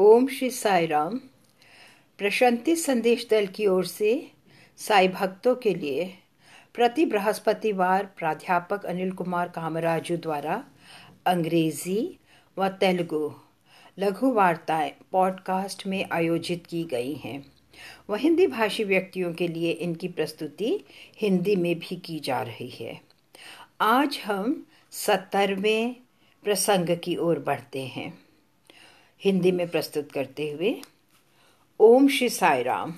ओम श्री साई राम। प्रशांति संदेश दल की ओर से साई भक्तों के लिए प्रति बृहस्पतिवार प्राध्यापक अनिल कुमार कामराजू द्वारा अंग्रेज़ी व तेलुगु लघु वार्ताएँ पॉडकास्ट में आयोजित की गई हैं। वह हिंदी भाषी व्यक्तियों के लिए इनकी प्रस्तुति हिंदी में भी की जा रही है। आज हम सत्तरवें प्रसंग की ओर बढ़ते हैं। हिंदी में प्रस्तुत करते हुए, ओम श्री साई राम।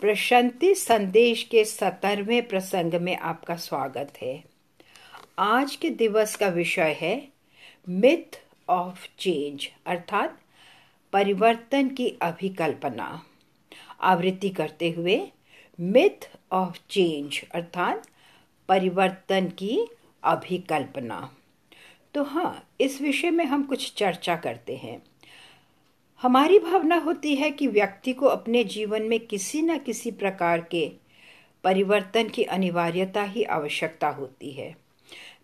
प्रशांति संदेश के सत्तरवें प्रसंग में आपका स्वागत है। आज के दिवस का विषय है मिथ ऑफ़ चेंज अर्थात परिवर्तन की अभिकल्पना। आवृत्ति करते हुए मिथ ऑफ़ चेंज अर्थात परिवर्तन की अभिकल्पना। तो हाँ इस विषय में हम कुछ चर्चा करते हैं। हमारी भावना होती है कि व्यक्ति को अपने जीवन में किसी न किसी प्रकार के परिवर्तन की अनिवार्यता ही आवश्यकता होती है।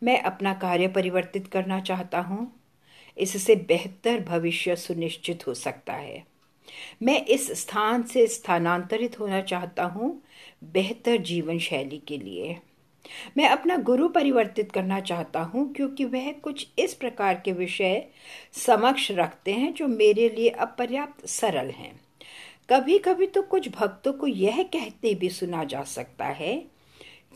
मैं अपना कार्य परिवर्तित करना चाहता हूँ। इससे बेहतर भविष्य सुनिश्चित हो सकता है। मैं इस स्थान से स्थानांतरित होना चाहता हूँ बेहतर जीवन शैली के लिए। मैं अपना गुरु परिवर्तित करना चाहता हूँ, क्योंकि वह कुछ इस प्रकार के विषय समक्ष रखते हैं जो मेरे लिए अपर्याप्त सरल हैं। कभी कभी तो कुछ भक्तों को यह कहते भी सुना जा सकता है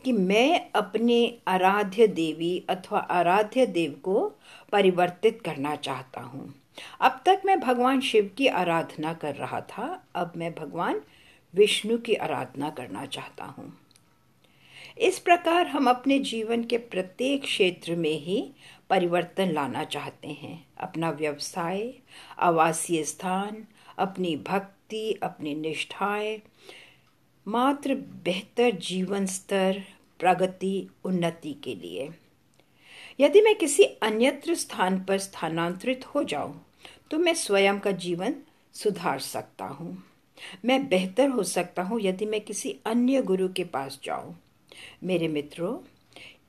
कि मैं अपने आराध्य देवी अथवा आराध्य देव को परिवर्तित करना चाहता हूँ। अब तक मैं भगवान शिव की आराधना कर रहा था, अब मैं भगवान विष्णु की आराधना करना चाहता हूँ। इस प्रकार हम अपने जीवन के प्रत्येक क्षेत्र में ही परिवर्तन लाना चाहते हैं। अपना व्यवसाय, आवासीय स्थान, अपनी भक्ति, अपनी निष्ठाएँ, मात्र बेहतर जीवन स्तर, प्रगति, उन्नति के लिए। यदि मैं किसी अन्यत्र स्थान पर स्थानांतरित हो जाऊँ तो मैं स्वयं का जीवन सुधार सकता हूँ। मैं बेहतर हो सकता हूँ यदि मैं किसी अन्य गुरु के पास जाऊँ। मेरे मित्रों,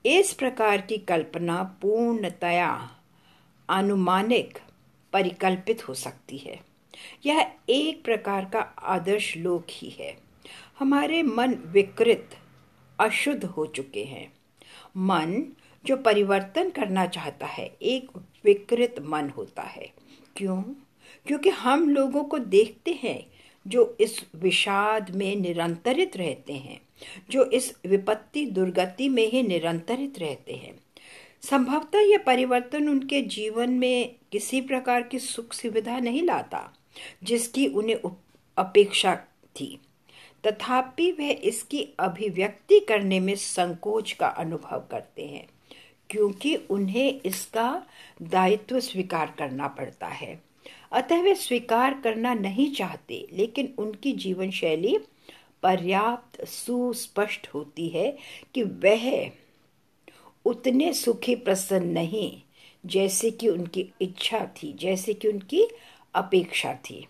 इस प्रकार की कल्पना पूर्णतया अनुमानिक परिकल्पित हो सकती है। यह एक प्रकार का आदर्श लोक ही है। हमारे मन विकृत, अशुद्ध हो चुके हैं। मन जो परिवर्तन करना चाहता है, एक विकृत मन होता है। क्यों? क्योंकि हम लोगों को देखते हैं जो इस विषाद में निरंतरित रहते हैं। जो इस विपत्ति दुर्गति में ही निरंतरित रहते हैं। संभवतः यह परिवर्तन उनके जीवन में किसी प्रकार की सुख सुविधा नहीं लाता, जिसकी उन्हें अपेक्षा थी। तथापि वह इसकी अभिव्यक्ति करने में संकोच का अनुभव करते हैं, क्योंकि उन्हें इसका दायित्व स्वीकार करना पड़ता है। अतः वे स्वीकार करना नहीं चाहते, लेकिन उनकी जीवन शैली पर्याप्त सुस्पष्ट होती है कि वह उतने सुखी प्रसन्न नहीं, जैसे कि उनकी इच्छा थी, जैसे कि उनकी अपेक्षा थी।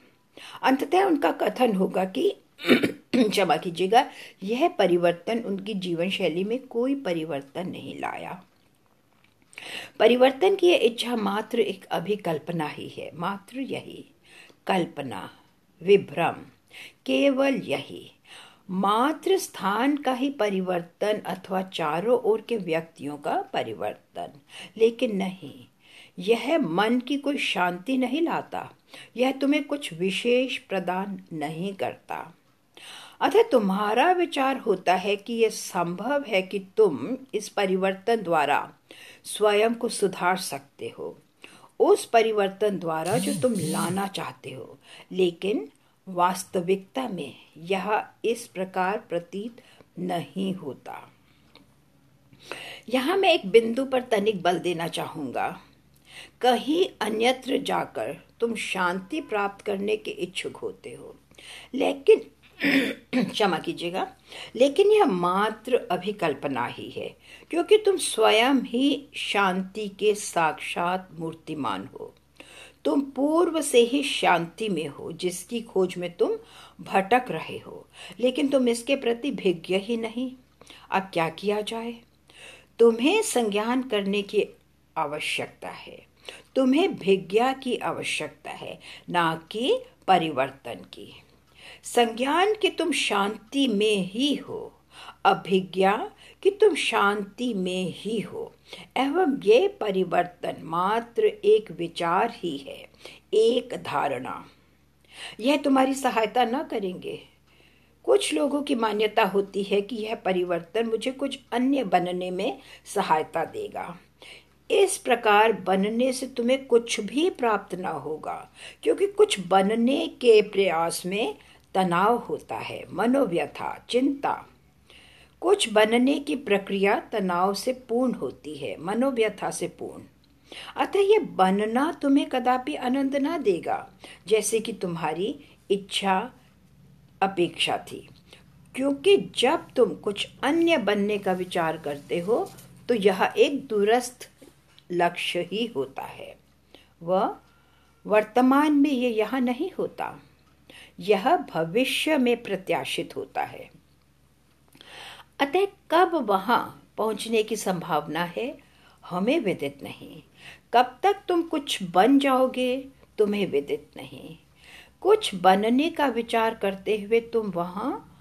अंततः उनका कथन होगा कि क्षमा कीजिएगा, यह परिवर्तन उनकी जीवन शैली में कोई परिवर्तन नहीं लाया। परिवर्तन की यह इच्छा मात्र एक अभिकल्पना ही है, मात्र यही। कल्पना, विभ्रम, केवल यही। मात्र स्थान का ही परिवर्तन अथवा चारों ओर के व्यक्तियों का परिवर्तन। लेकिन नहीं, यह मन की कोई शांति नहीं लाता, यह तुम्हें कुछ विशेष प्रदान नहीं करता। अतः तुम्हारा विचार होता है कि यह संभव है कि तुम इस परिवर्तन द्वारा स्वयं को सुधार सकते हो। उस परिवर्तन द्वारा जो तुम लाना चाहते हो। लेकिन वास्तविकता में यह इस प्रकार प्रतीत नहीं होता। यहाँ मैं एक बिंदु पर तनिक बल देना चाहूँगा। कहीं अन्यत्र जाकर तुम शांति प्राप्त करने के इच्छुक होते हो। लेकिन क्षमा कीजिएगा, लेकिन यह मात्र अभिकल्पना ही है, क्योंकि तुम स्वयं ही शांति के साक्षात मूर्तिमान हो। तुम पूर्व से ही शांति में हो, जिसकी खोज में तुम भटक रहे हो। लेकिन तुम इसके प्रति भिज्ञ ही नहीं। अब क्या किया जाए? तुम्हें संज्ञान करने की आवश्यकता है। तुम्हें भिज्ञा की आवश्यकता है, ना कि परिवर्तन की। संज्ञान कि तुम शांति में ही हो, अभिज्ञा कि तुम शांति में ही हो, एवं ये परिवर्तन मात्र एक विचार ही है, एक धारणा। यह तुम्हारी सहायता न करेंगे। कुछ लोगों की मान्यता होती है कि यह परिवर्तन मुझे कुछ अन्य बनने में सहायता देगा। इस प्रकार बनने से तुम्हें कुछ भी प्राप्त ना होगा, क्योंकि कुछ बनने के प्रयास में तनाव होता है, मनोव्यथा, चिंता। कुछ बनने की प्रक्रिया तनाव से पूर्ण होती है, मनोव्यथा से पूर्ण। अतः ये बनना तुम्हें कदापि आनंद ना देगा, जैसे कि तुम्हारी इच्छा अपेक्षा थी। क्योंकि जब तुम कुछ अन्य बनने का विचार करते हो तो यह एक दूरस्थ लक्ष्य ही होता है। वह वर्तमान में ये यह यहाँ नहीं होता। यह भविष्य में प्रत्याशित होता है। अतः कब वहाँ पहुँचने की संभावना है, हमें विदित नहीं। कब तक तुम कुछ बन जाओगे, तुम्हें विदित नहीं। कुछ बनने का विचार करते हुए तुम वहाँ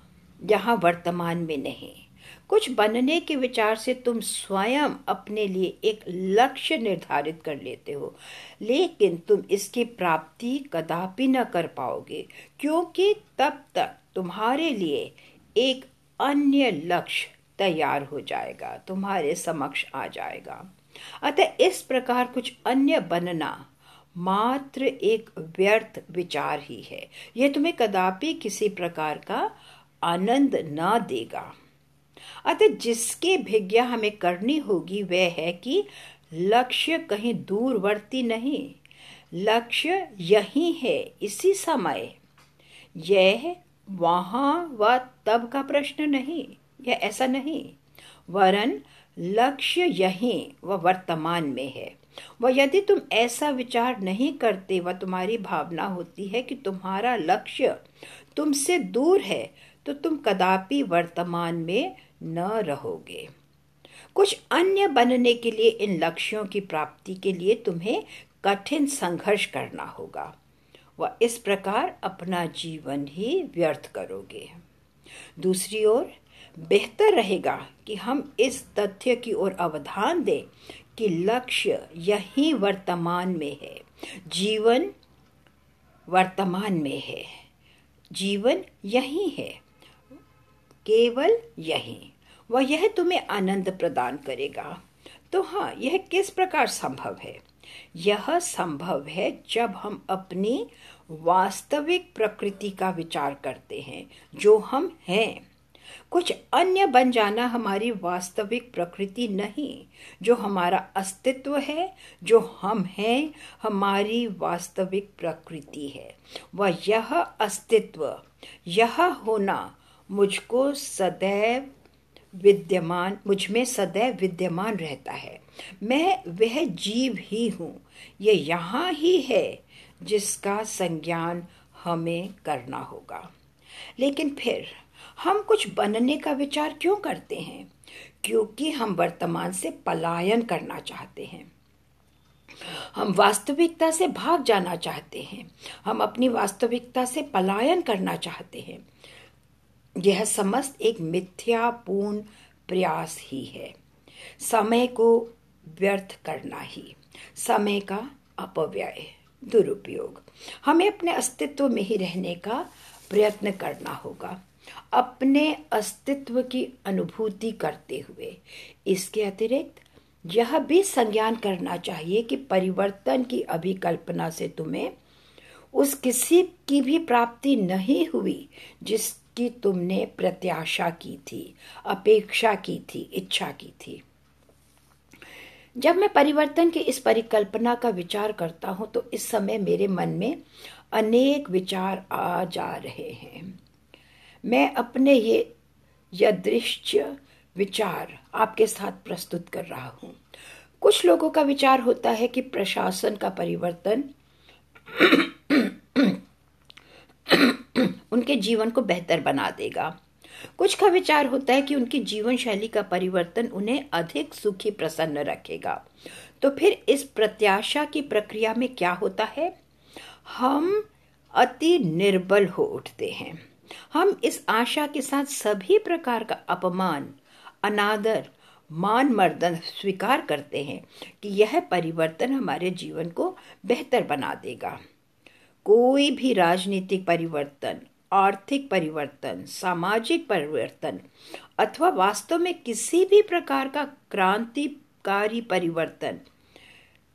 जहाँ वर्तमान में नहीं। कुछ बनने के विचार से तुम स्वयं अपने लिए एक लक्ष्य निर्धारित कर लेते हो, लेकिन तुम इसकी प्राप्ति कदापि न कर पाओगे, क्योंकि तब तक तुम्हारे लिए एक अन्य लक्ष्य तैयार हो जाएगा, तुम्हारे समक्ष आ जाएगा। अतः इस प्रकार कुछ अन्य बनना मात्र एक व्यर्थ विचार ही है। यह तुम्हें कदापि किसी प्रकार का आनंद न देगा। अतः जिसकी भिज्ञा हमें करनी होगी, वह है कि लक्ष्य कहीं दूरवर्ती नहीं, लक्ष्य यही है, इसी समय। यह वहाँ व तब का प्रश्न नहीं यह ऐसा नहीं। वरन लक्ष्य यही व वर्तमान में है। व यदि तुम ऐसा विचार नहीं करते व तुम्हारी भावना होती है कि तुम्हारा लक्ष्य तुमसे दूर है तो तुम कदापि वर्तमान में न रहोगे। कुछ अन्य बनने के लिए इन लक्ष्यों की प्राप्ति के लिए तुम्हें कठिन संघर्ष करना होगा। व इस प्रकार अपना जीवन ही व्यर्थ करोगे। दूसरी ओर, बेहतर रहेगा कि हम इस तथ्य की ओर अवधान दें कि लक्ष्य यही वर्तमान में है। जीवन वर्तमान में है। जीवन यही है। केवल यही। वह यह तुम्हें आनंद प्रदान करेगा। तो हाँ यह किस प्रकार संभव है? यह संभव है जब हम अपनी वास्तविक प्रकृति का विचार करते हैं, जो हम हैं। कुछ अन्य बन जाना हमारी वास्तविक प्रकृति नहीं, जो हमारा अस्तित्व है, जो हम हैं, हमारी वास्तविक प्रकृति है। वह यह अस्तित्व, यह होना मुझको सदैव विद्यमान, मुझमें सदैव विद्यमान रहता है। मैं वह जीव ही हूँ, ये यहाँ ही है जिसका संज्ञान हमें करना होगा। लेकिन फिर हम कुछ बनने का विचार क्यों करते हैं? क्योंकि हम वर्तमान से पलायन करना चाहते हैं। हम वास्तविकता से भाग जाना चाहते हैं। हम अपनी वास्तविकता से पलायन करना चाहते हैं। यह समस्त एक मिथ्यापूर्ण प्रयास ही है। समय को व्यर्थ करना ही। समय का अपव्यय, दुरुपयोग। हमें अपने अस्तित्व में ही रहने का प्रयत्न करना होगा। अपने अस्तित्व की अनुभूति करते हुए। इसके अतिरिक्त, यह भी संज्ञान करना चाहिए कि परिवर्तन की अभिकल्पना से तुम्हें उस किसी की भी प्राप्ति नहीं हुई, जिसकी तुमने प्रत्याशा की थी, अपेक्षा की थी, इच्छा की थी। जब मैं परिवर्तन की इस परिकल्पना का विचार करता हूँ तो इस समय मेरे मन में अनेक विचार आ जा रहे हैं। मैं अपने ये यदृश्य विचार आपके साथ प्रस्तुत कर रहा हूँ। कुछ लोगों का विचार होता है कि प्रशासन का परिवर्तन उनके जीवन को बेहतर बना देगा। कुछ का विचार होता है कि उनकी जीवन शैली का परिवर्तन उन्हें अधिक सुखी प्रसन्न रखेगा। तो फिर इस प्रत्याशा की प्रक्रिया में क्या होता है? हम अति निर्बल हो उठते हैं। हम इस आशा के साथ सभी प्रकार का अपमान, अनादर मान मर्दन स्वीकार करते हैं कि यह परिवर्तन हमारे जीवन को बेहतर बना देगा। कोई भी राजनीतिक परिवर्तन आर्थिक परिवर्तन, सामाजिक परिवर्तन, अथवा वास्तव में किसी भी प्रकार का क्रांतिकारी परिवर्तन,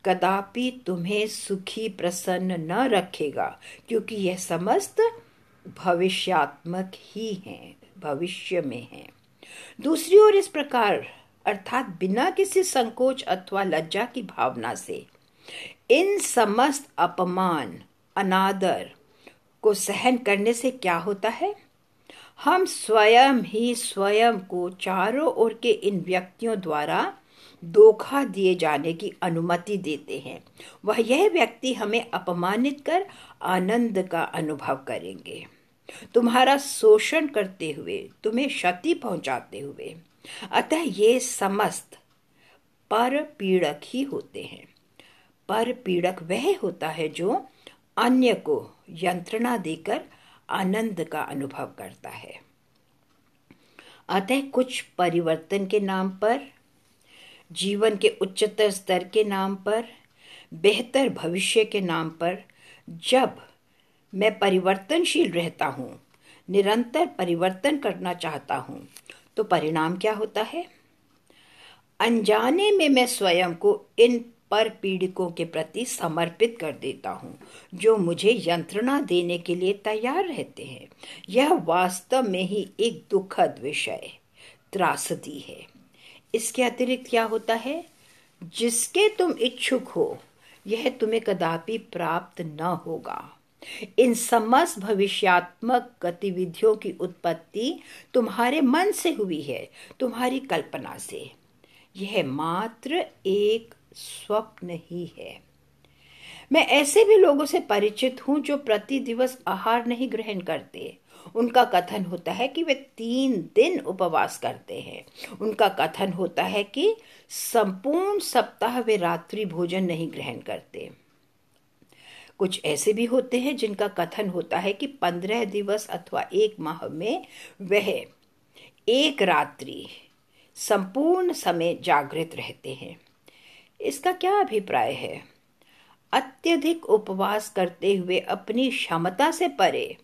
कदापि तुम्हें सुखी प्रसन्न न रखेगा, क्योंकि यह समस्त भविष्यात्मक ही है, भविष्य में है। दूसरी ओर इस प्रकार, अर्थात बिना किसी संकोच अथवा लज्जा की भावना से, इन समस्त अपमान, अनादर को सहन करने से क्या होता है? हम स्वयं ही स्वयं को चारों ओर के इन व्यक्तियों द्वारा धोखा दिए जाने की अनुमति देते हैं। वह यह व्यक्ति हमें अपमानित कर आनंद का अनुभव करेंगे। तुम्हारा शोषण करते हुए, तुम्हें क्षति पहुंचाते हुए। अतः ये समस्त पर पीड़क ही होते हैं। पर पीड़क वह होता है जो अन्य को यंत्रणा देकर आनंद का अनुभव करता है। अतः कुछ परिवर्तन के नाम पर, जीवन के उच्चतर स्तर के नाम पर, बेहतर भविष्य के नाम पर जब मैं परिवर्तनशील रहता हूँ, निरंतर परिवर्तन करना चाहता हूँ तो परिणाम क्या होता है? अनजाने में मैं स्वयं को इन पर पीड़िकों के प्रति समर्पित कर देता हूँ, जो मुझे यंत्रणा देने के लिए तैयार रहते हैं। यह वास्तव में ही एक दुखद विषय, त्रासदी है। इसके अतिरिक्त क्या होता है? जिसके तुम इच्छुक हो, यह तुम्हें कदापि प्राप्त न होगा। इन समस्त भविष्यात्मक गतिविधियों की उत्पत्ति तुम्हारे मन से हुई है, तुम्हारी कल्पना से। यह मात्र एक स्वप्न ही है। मैं ऐसे भी लोगों से परिचित हूँ जो प्रति दिवस आहार नहीं ग्रहण करते। उनका कथन होता है कि वे तीन दिन उपवास करते हैं। उनका कथन होता है कि संपूर्ण सप्ताह वे रात्रि भोजन नहीं ग्रहण करते। कुछ ऐसे भी होते हैं जिनका कथन होता है कि पंद्रह दिवस अथवा एक माह में वह एक रात्रि संपूर्ण समय जागृत रहते हैं। इसका क्या अभिप्राय है? अत्यधिक उपवास करते हुए अपनी क्षमता से परे,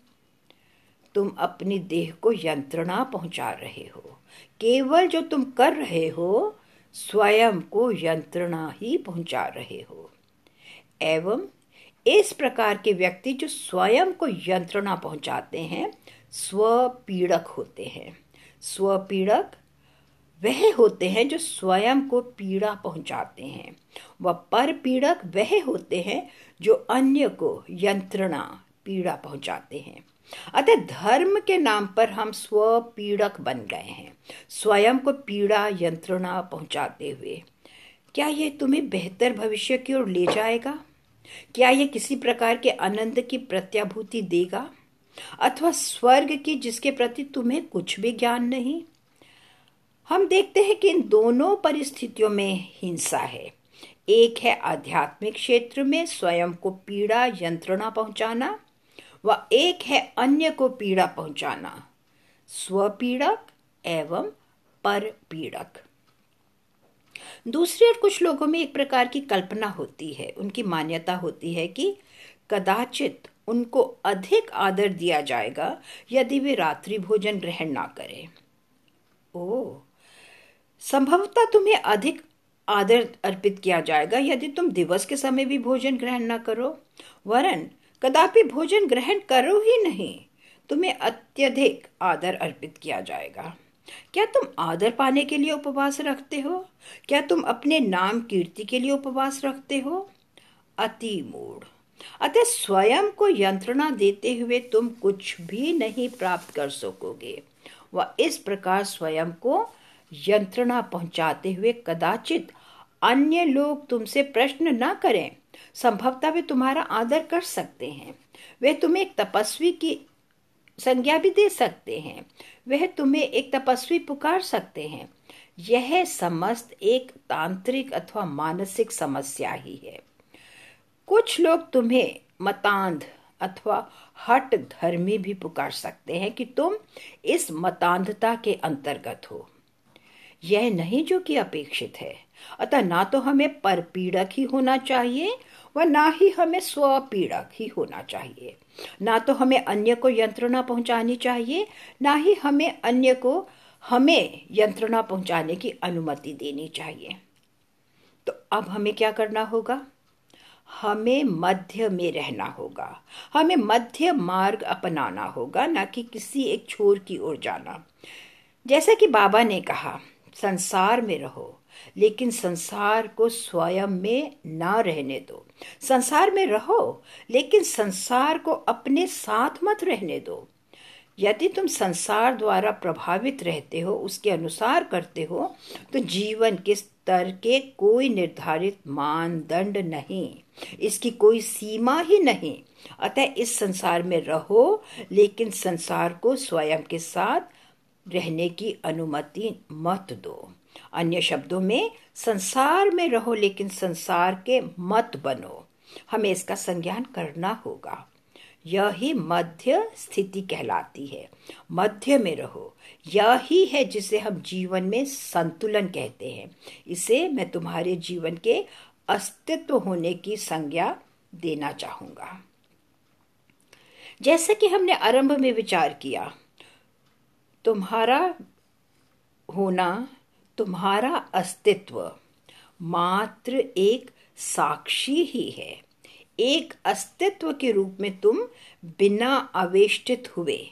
तुम अपनी देह को यंत्रणा पहुँचा रहे हो। केवल जो तुम कर रहे हो, स्वयं को यंत्रणा ही पहुँचा रहे हो। एवं इस प्रकार के व्यक्ति जो स्वयं को यंत्रणा पहुंचाते हैं, स्वपीड़क होते हैं। स्वपीड़क वह होते हैं जो स्वयं को पीड़ा पहुंचाते हैं। व पर पीड़क वह होते हैं जो अन्य को यंत्रणा पीड़ा पहुंचाते हैं। अतः धर्म के नाम पर हम स्व पीड़क बन गए हैं। स्वयं को पीड़ा यंत्रणा पहुंचाते हुए। क्या यह तुम्हें बेहतर भविष्य की ओर ले जाएगा? क्या यह किसी प्रकार के आनंद की प्रत्याभूति देगा? अथवा स्वर्ग की जिसके प्रति तुम्हें कुछ भी ज्ञान नहीं? हम देखते हैं कि इन दोनों परिस्थितियों में हिंसा है। एक है आध्यात्मिक क्षेत्र में स्वयं को पीड़ा, यंत्रणा पहुंचाना, व एक है अन्य को पीड़ा पहुंचाना, स्वपीड़क एवं पर पीड़क दूसरी और कुछ लोगों में एक प्रकार की कल्पना होती है। उनकी मान्यता होती है कि कदाचित उनको अधिक आदर दिया जाएगा यदि वे रात्रि भोजन ग्रहण ना करें। ओ संभवतः तुम्हें अधिक आदर अर्पित किया जाएगा यदि तुम दिवस के समय भी भोजन ग्रहण न करो। वरन, कदापि भोजन ग्रहण करो ही नहीं। तुम्हें अत्यधिक आदर अर्पित किया जाएगा। क्या तुम आदर पाने के लिए उपवास रखते हो? क्या तुम अपने नाम कीर्ति के लिए उपवास रखते हो? अति मूड अतः स्वयं को यंत्रणा देते हुए तुम कुछ भी नहीं प्राप्त कर सकोगे। वह इस प्रकार स्वयं को यंत्रणा पहुंचाते हुए कदाचित अन्य लोग तुमसे प्रश्न न करें। संभवतः वे तुम्हारा आदर कर सकते हैं। वे तुम्हें एक तपस्वी की संज्ञा भी दे सकते हैं। वह तुम्हें एक तपस्वी पुकार सकते हैं। यह समस्त एक तांत्रिक अथवा मानसिक समस्या ही है। कुछ लोग तुम्हें मतांध अथवा हट धर्मी भी पुकार सकते हैं कि तुम इस मतांधता के अंतर्गत हो। यह नहीं जो कि अपेक्षित है। अतः ना तो हमें परपीड़क ही होना चाहिए, व ना ही हमें स्वपीड़क ही होना चाहिए। ना तो हमें अन्य को यंत्रणा पहुंचानी चाहिए, ना ही हमें अन्य को हमें यंत्रणा पहुँचाने की अनुमति देनी चाहिए। तो अब हमें क्या करना होगा? हमें मध्य में रहना होगा। हमें मध्य मार्ग अपनाना होगा, ना कि किसी एक छोर की ओर जाना। जैसा कि बाबा ने कहा संसार में रहो, लेकिन संसार को स्वयं में ना रहने दो। संसार में रहो, लेकिन संसार को अपने साथ मत रहने दो। यदि तुम संसार द्वारा प्रभावित रहते हो, उसके अनुसार करते हो तो जीवन के स्तर के कोई निर्धारित मानदंड नहीं। इसकी कोई सीमा ही नहीं। अतः इस संसार में रहो, लेकिन संसार को स्वयं के साथ रहने की अनुमति मत दो। अन्य शब्दों में, संसार में रहो लेकिन संसार के मत बनो। हमें इसका संज्ञान करना होगा। यह मध्य स्थिति कहलाती है। मध्य में रहो। यह है जिसे हम जीवन में संतुलन कहते हैं। इसे मैं तुम्हारे जीवन के अस्तित्व होने की संज्ञा देना चाहूँगा। जैसा कि हमने आरंभ में विचार किया तुम्हारा होना, तुम्हारा अस्तित्व मात्र एक साक्षी ही है। एक अस्तित्व के रूप में तुम बिना आवेष्टित हुए,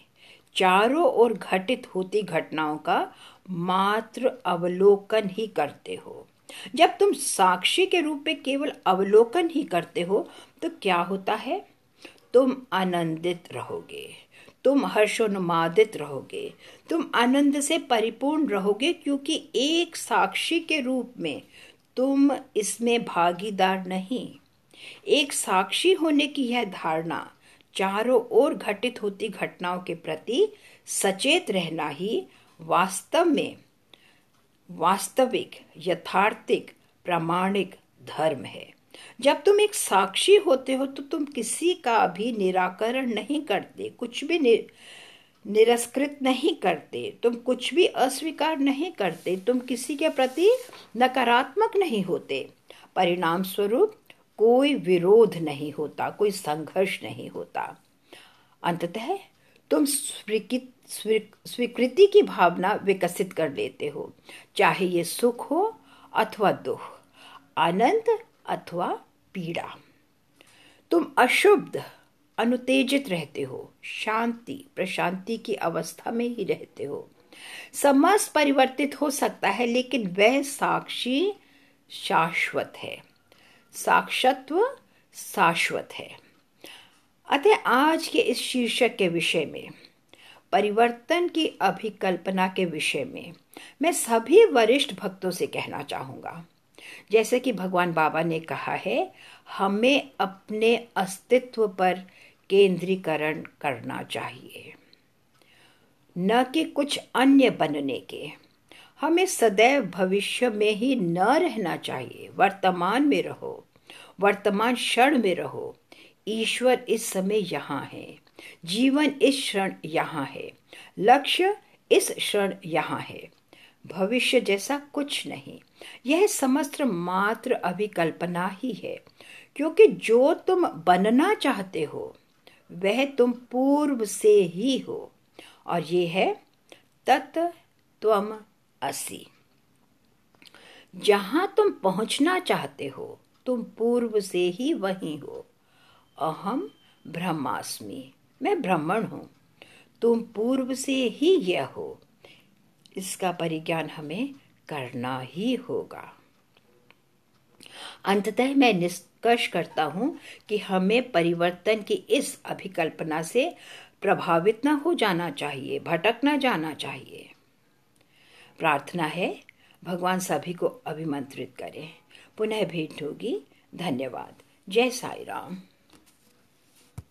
चारों ओर घटित होती घटनाओं का मात्र अवलोकन ही करते हो। जब तुम साक्षी के रूप में केवल अवलोकन ही करते हो तो क्या होता है? तुम आनंदित रहोगे। तुम हर्षोन्मादित रहोगे। तुम आनंद से परिपूर्ण रहोगे क्योंकि एक साक्षी के रूप में तुम इसमें भागीदार नहीं। एक साक्षी होने की यह धारणा चारों ओर घटित होती घटनाओं के प्रति सचेत रहना ही वास्तव में वास्तविक, यथार्थिक, प्रामाणिक धर्म है। जब तुम एक साक्षी होते हो तो तुम किसी का भी निराकरण नहीं करते कुछ भी निर, निरस्कृत नहीं करते तुम कुछ भी अस्वीकार नहीं करते तुम किसी के प्रति नकारात्मक नहीं होते। परिणाम स्वरूप कोई विरोध नहीं होता कोई संघर्ष नहीं होता। अंततः तुम स्वीकृत स्वीकृति की भावना विकसित कर लेते हो चाहे ये सुख हो अथवा दुख। आनंद अथवा पीड़ा। तुम अशुद्ध, अनुतेजित रहते हो, शांति, प्रशांति की अवस्था में ही रहते हो। समाज परिवर्तित हो सकता है, लेकिन वह साक्षी शाश्वत है। साक्षत्व शाश्वत है। अतः आज के इस शीर्षक के विषय में, परिवर्तन की अभिकल्पना के विषय में, मैं सभी वरिष्ठ भक्तों से कहना चाहूँगा। जैसे कि भगवान बाबा ने कहा है, हमें अपने अस्तित्व पर केंद्रीकरण करना चाहिए। न कि कुछ अन्य बनने के। हमें सदैव भविष्य में ही न रहना चाहिए। वर्तमान में रहो, वर्तमान क्षण में रहो। ईश्वर इस समय यहाँ है, जीवन इस क्षण यहाँ है, लक्ष्य इस क्षण यहाँ है। भविष्य जैसा कुछ नहीं। यह समस्त मात्र अभिकल्पना ही है, क्योंकि जो तुम बनना चाहते हो, वह तुम पूर्व से ही हो, और ये है तत् त्वम असी। जहाँ तुम पहुँचना चाहते हो, तुम पूर्व से ही वही हो। अहम ब्रह्मास्मि, मैं ब्राह्मण हूँ, तुम पूर्व से ही यह हो। इसका परिज्ञान हमें करना ही होगा। अंततः मैं निष्कर्ष करता हूँ कि हमें परिवर्तन की इस अभिकल्पना से प्रभावित न हो जाना चाहिए, भटक न जाना चाहिए। प्रार्थना है, भगवान सभी को अभिमंत्रित करें। पुनः भेंट होगी। धन्यवाद। जय साई राम